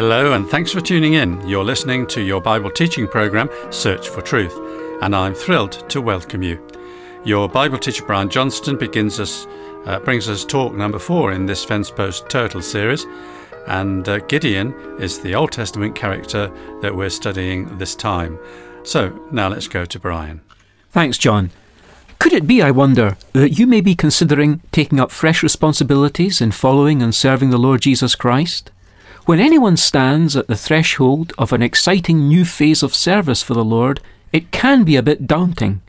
Hello, and thanks for tuning in. You're listening to your Bible teaching program, Search for Truth, and I'm thrilled to welcome you. Your Bible teacher, Brian Johnston, begins us, uh, brings us talk number four in this Fence Post Turtle series, and uh, Gideon is the Old Testament character that we're studying this time. So now let's go to Brian. Thanks, John. Could it be, I wonder, that you may be considering taking up fresh responsibilities in following and serving the Lord Jesus Christ? When anyone stands at the threshold of an exciting new phase of service for the Lord, it can be a bit daunting.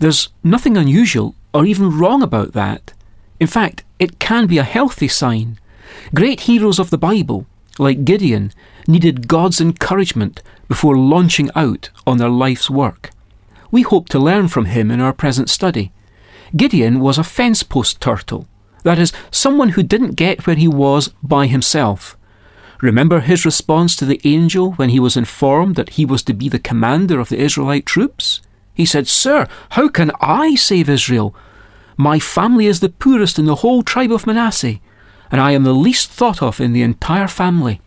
There's nothing unusual or even wrong about that. In fact, it can be a healthy sign. Great heroes of the Bible, like Gideon, needed God's encouragement before launching out on their life's work. We hope to learn from him in our present study. Gideon was a fence post turtle, that is, someone who didn't get where he was by himself. Remember his response to the angel when he was informed that he was to be the commander of the Israelite troops? He said, Sir, how can I save Israel? My family is the poorest in the whole tribe of Manasseh, and I am the least thought of in the entire family.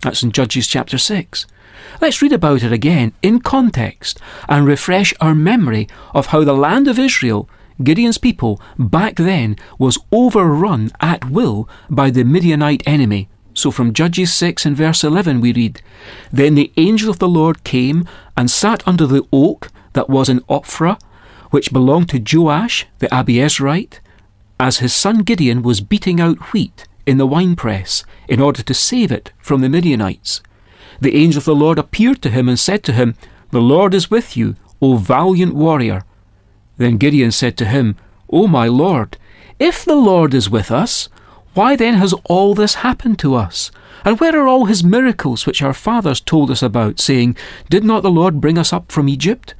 That's in Judges chapter 6. Let's read about it again in context and refresh our memory of how the land of Israel, Gideon's people, back then was overrun at will by the Midianite enemy so from Judges 6 and verse 11 we read, Then the angel of the Lord came and sat under the oak that was in Ophrah, which belonged to Joash the Abiezrite, as his son Gideon was beating out wheat in the winepress in order to save it from the Midianites. The angel of the Lord appeared to him and said to him, The Lord is with you, O valiant warrior. Then Gideon said to him, O my Lord, if the Lord is with us, why then has all this happened to us? And where are all his miracles which our fathers told us about, saying, Did not the Lord bring us up from Egypt?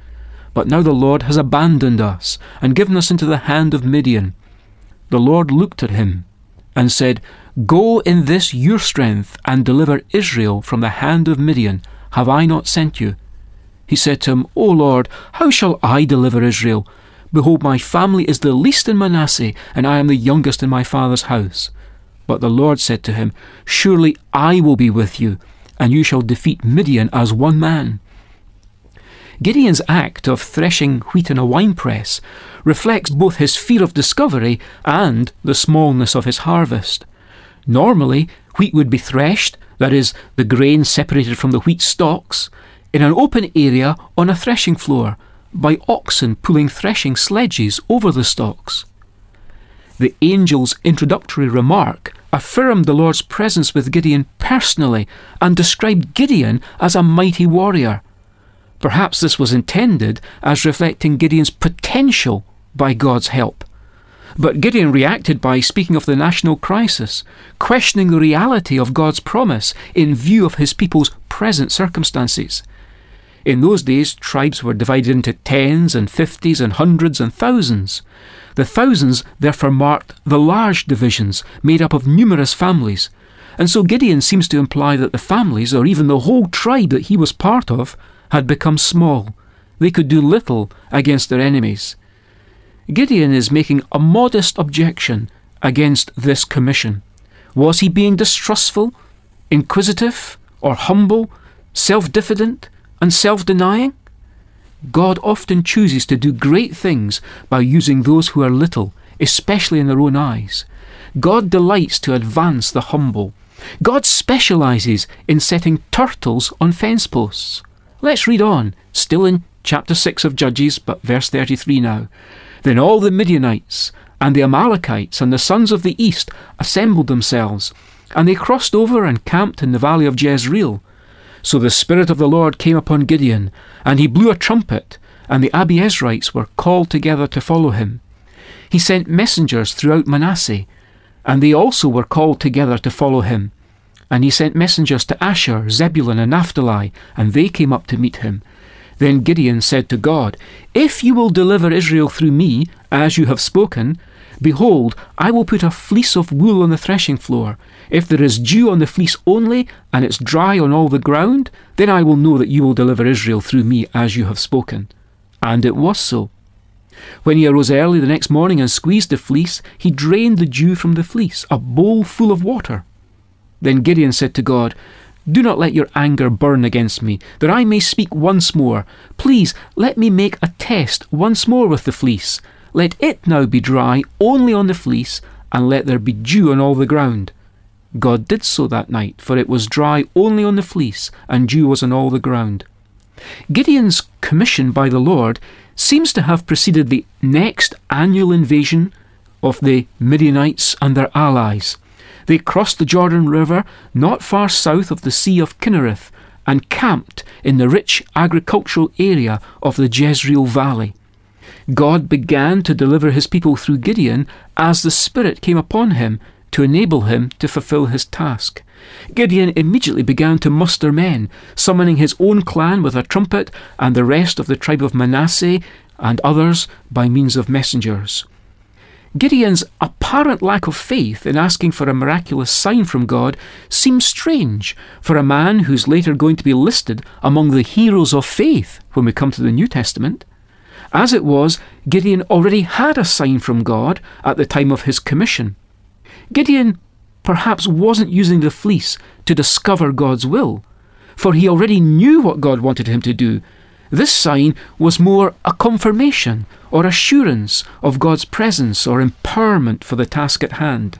But now the Lord has abandoned us, and given us into the hand of Midian. The Lord looked at him, and said, Go in this your strength, and deliver Israel from the hand of Midian. Have I not sent you? He said to him, O Lord, how shall I deliver Israel? Behold, my family is the least in Manasseh, and I am the youngest in my father's house. But the Lord said to him, Surely I will be with you, and you shall defeat Midian as one man. Gideon's act of threshing wheat in a winepress reflects both his fear of discovery and the smallness of his harvest. Normally, wheat would be threshed, that is, the grain separated from the wheat stalks, in an open area on a threshing floor by oxen pulling threshing sledges over the stalks. The angel's introductory remark affirmed the Lord's presence with Gideon personally and described Gideon as a mighty warrior. Perhaps this was intended as reflecting Gideon's potential by God's help. But Gideon reacted by speaking of the national crisis, questioning the reality of God's promise in view of his people's present circumstances. In those days, tribes were divided into tens and fifties and hundreds and thousands. The thousands therefore marked the large divisions made up of numerous families, and so Gideon seems to imply that the families, or even the whole tribe that he was part of, had become small. They could do little against their enemies. Gideon is making a modest objection against this commission. Was he being distrustful, inquisitive, or humble, self diffident, and self denying? God often chooses to do great things by using those who are little, especially in their own eyes. God delights to advance the humble. God specializes in setting turtles on fence posts. Let's read on, still in chapter 6 of Judges, but verse 33 now. Then all the Midianites and the Amalekites and the sons of the east assembled themselves, and they crossed over and camped in the valley of Jezreel. So the Spirit of the Lord came upon Gideon, and he blew a trumpet, and the Abiezrites were called together to follow him. He sent messengers throughout Manasseh, and they also were called together to follow him. And he sent messengers to Asher, Zebulun, and Naphtali, and they came up to meet him. Then Gideon said to God, If you will deliver Israel through me, as you have spoken, behold, I will put a fleece of wool on the threshing floor, if there is dew on the fleece only, and it's dry on all the ground, then I will know that you will deliver Israel through me as you have spoken. And it was so. When he arose early the next morning and squeezed the fleece, he drained the dew from the fleece, a bowl full of water. Then Gideon said to God, Do not let your anger burn against me, that I may speak once more. Please let me make a test once more with the fleece. Let it now be dry only on the fleece, and let there be dew on all the ground. God did so that night, for it was dry only on the fleece, and dew was on all the ground. Gideon's commission by the Lord seems to have preceded the next annual invasion of the Midianites and their allies. They crossed the Jordan River not far south of the Sea of Kinnereth and camped in the rich agricultural area of the Jezreel Valley. God began to deliver his people through Gideon as the Spirit came upon him to enable him to fulfill his task. Gideon immediately began to muster men, summoning his own clan with a trumpet and the rest of the tribe of Manasseh and others by means of messengers. Gideon's apparent lack of faith in asking for a miraculous sign from God seems strange for a man who's later going to be listed among the heroes of faith when we come to the New Testament. As it was, Gideon already had a sign from God at the time of his commission. Gideon perhaps wasn't using the fleece to discover God's will, for he already knew what God wanted him to do this sign was more a confirmation or assurance of God's presence or empowerment for the task at hand.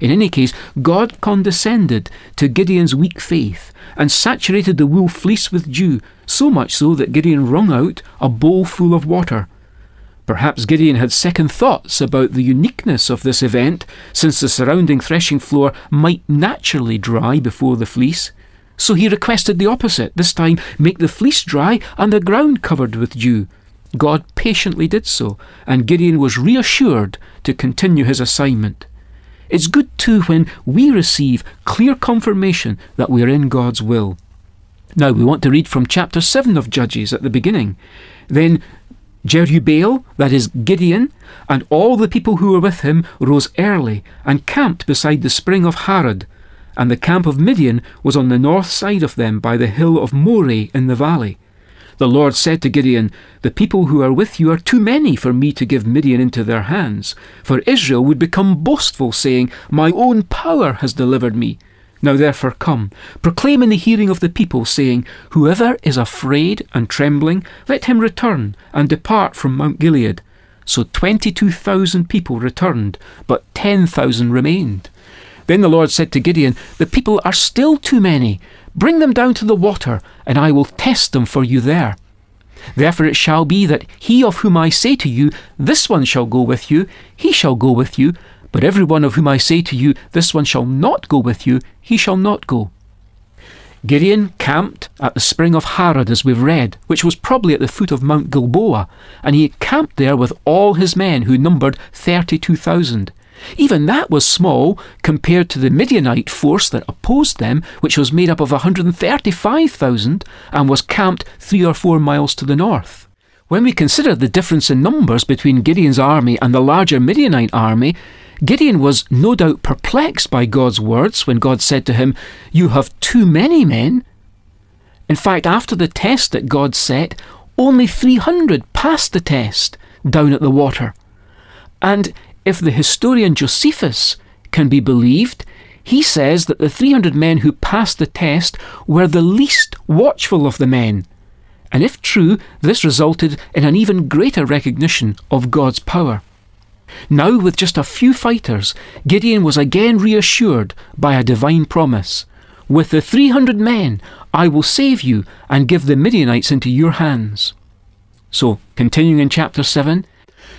In any case, God condescended to Gideon's weak faith and saturated the wool fleece with dew, so much so that Gideon wrung out a bowl full of water. Perhaps Gideon had second thoughts about the uniqueness of this event, since the surrounding threshing floor might naturally dry before the fleece. So he requested the opposite, this time make the fleece dry and the ground covered with dew. God patiently did so, and Gideon was reassured to continue his assignment. It's good too when we receive clear confirmation that we are in God's will. Now we want to read from chapter 7 of Judges at the beginning. Then Jerubbaal, that is Gideon, and all the people who were with him rose early and camped beside the spring of Harod and the camp of Midian was on the north side of them by the hill of Moreh in the valley. The Lord said to Gideon, The people who are with you are too many for me to give Midian into their hands, for Israel would become boastful, saying, My own power has delivered me. Now therefore come, proclaim in the hearing of the people, saying, Whoever is afraid and trembling, let him return and depart from Mount Gilead. So twenty two thousand people returned, but ten thousand remained. Then the Lord said to Gideon, The people are still too many. Bring them down to the water, and I will test them for you there. Therefore it shall be that he of whom I say to you, This one shall go with you, he shall go with you. But every one of whom I say to you, This one shall not go with you, he shall not go. Gideon camped at the spring of Harod, as we've read, which was probably at the foot of Mount Gilboa, and he camped there with all his men, who numbered thirty two thousand. Even that was small compared to the Midianite force that opposed them, which was made up of 135,000 and was camped three or four miles to the north. When we consider the difference in numbers between Gideon's army and the larger Midianite army, Gideon was no doubt perplexed by God's words when God said to him, You have too many men. In fact, after the test that God set, only 300 passed the test down at the water. And if the historian Josephus can be believed, he says that the 300 men who passed the test were the least watchful of the men. And if true, this resulted in an even greater recognition of God's power. Now, with just a few fighters, Gideon was again reassured by a divine promise With the 300 men, I will save you and give the Midianites into your hands. So, continuing in chapter 7,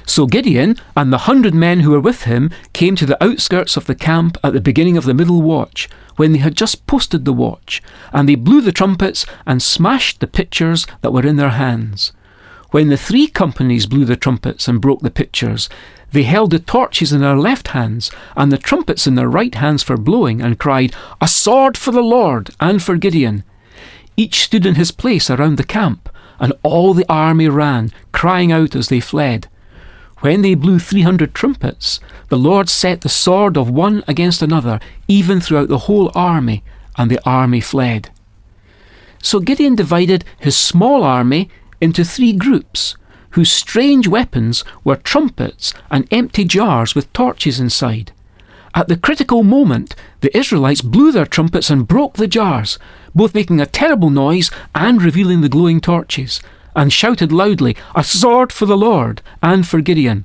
so Gideon and the hundred men who were with him came to the outskirts of the camp at the beginning of the middle watch, when they had just posted the watch, and they blew the trumpets and smashed the pitchers that were in their hands. When the three companies blew the trumpets and broke the pitchers, they held the torches in their left hands and the trumpets in their right hands for blowing, and cried, A sword for the Lord and for Gideon! Each stood in his place around the camp, and all the army ran, crying out as they fled. When they blew three hundred trumpets, the Lord set the sword of one against another, even throughout the whole army, and the army fled. So Gideon divided his small army into three groups, whose strange weapons were trumpets and empty jars with torches inside. At the critical moment, the Israelites blew their trumpets and broke the jars, both making a terrible noise and revealing the glowing torches, and shouted loudly, A sword for the Lord and for Gideon.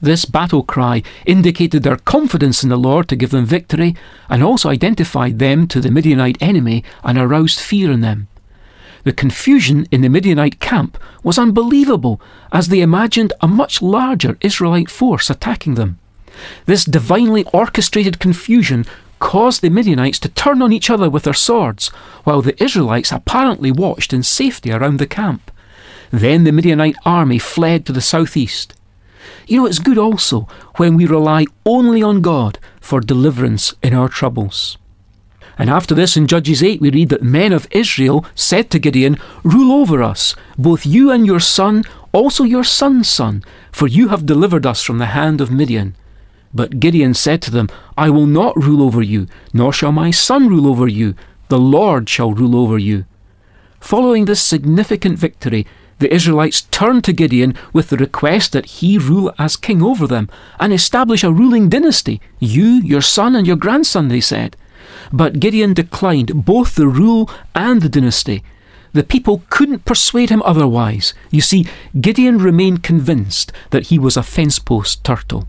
This battle cry indicated their confidence in the Lord to give them victory, and also identified them to the Midianite enemy and aroused fear in them. The confusion in the Midianite camp was unbelievable as they imagined a much larger Israelite force attacking them. This divinely orchestrated confusion caused the Midianites to turn on each other with their swords, while the Israelites apparently watched in safety around the camp. Then the Midianite army fled to the southeast. You know, it's good also when we rely only on God for deliverance in our troubles. And after this, in Judges 8, we read that men of Israel said to Gideon, Rule over us, both you and your son, also your son's son, for you have delivered us from the hand of Midian. But Gideon said to them, I will not rule over you, nor shall my son rule over you. The Lord shall rule over you. Following this significant victory, the Israelites turned to Gideon with the request that he rule as king over them and establish a ruling dynasty. You, your son, and your grandson, they said. But Gideon declined both the rule and the dynasty. The people couldn't persuade him otherwise. You see, Gideon remained convinced that he was a fence post turtle.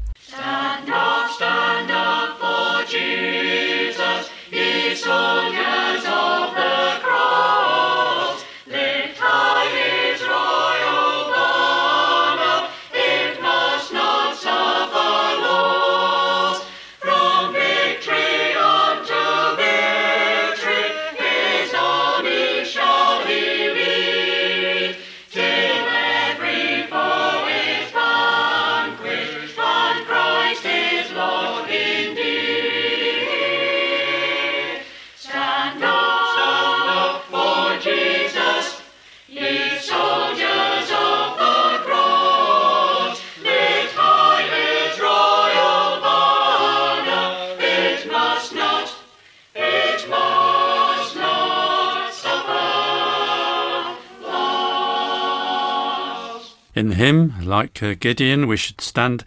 In him, like uh, Gideon, we should stand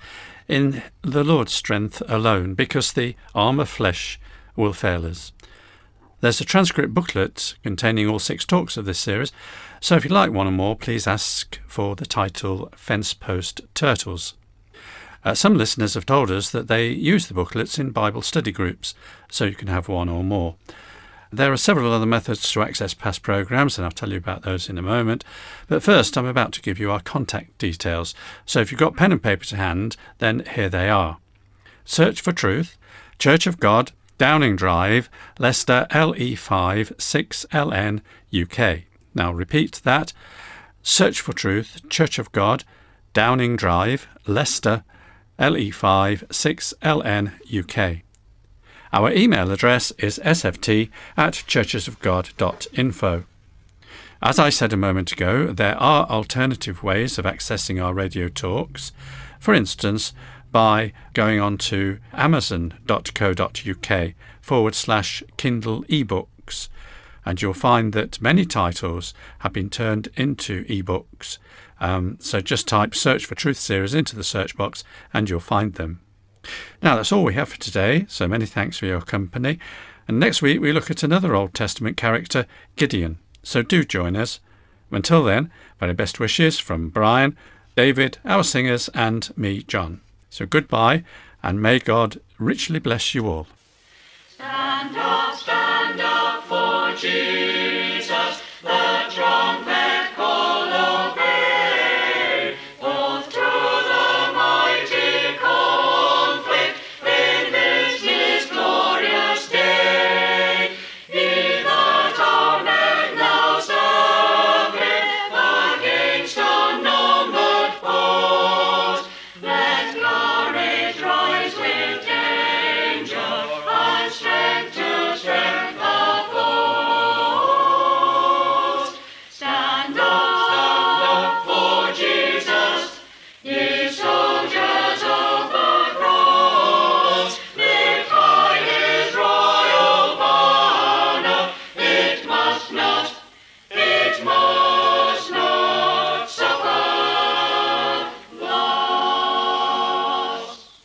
in the Lord's strength alone, because the arm of flesh will fail us. There's a transcript booklet containing all six talks of this series, so if you'd like one or more, please ask for the title Fence Post Turtles. Uh, some listeners have told us that they use the booklets in Bible study groups, so you can have one or more. There are several other methods to access past programs, and I'll tell you about those in a moment. But first, I'm about to give you our contact details. So if you've got pen and paper to hand, then here they are. Search for Truth, Church of God, Downing Drive, Leicester LE5 6LN UK. Now repeat that. Search for Truth, Church of God, Downing Drive, Leicester LE5 6LN UK. Our email address is sft at churchesofgod.info. As I said a moment ago, there are alternative ways of accessing our radio talks. For instance, by going on to amazon.co.uk forward slash Kindle ebooks, and you'll find that many titles have been turned into ebooks. Um, so just type Search for Truth series into the search box and you'll find them. Now, that's all we have for today, so many thanks for your company. And next week we look at another Old Testament character, Gideon. So do join us. Until then, very best wishes from Brian, David, our singers, and me, John. So goodbye, and may God richly bless you all.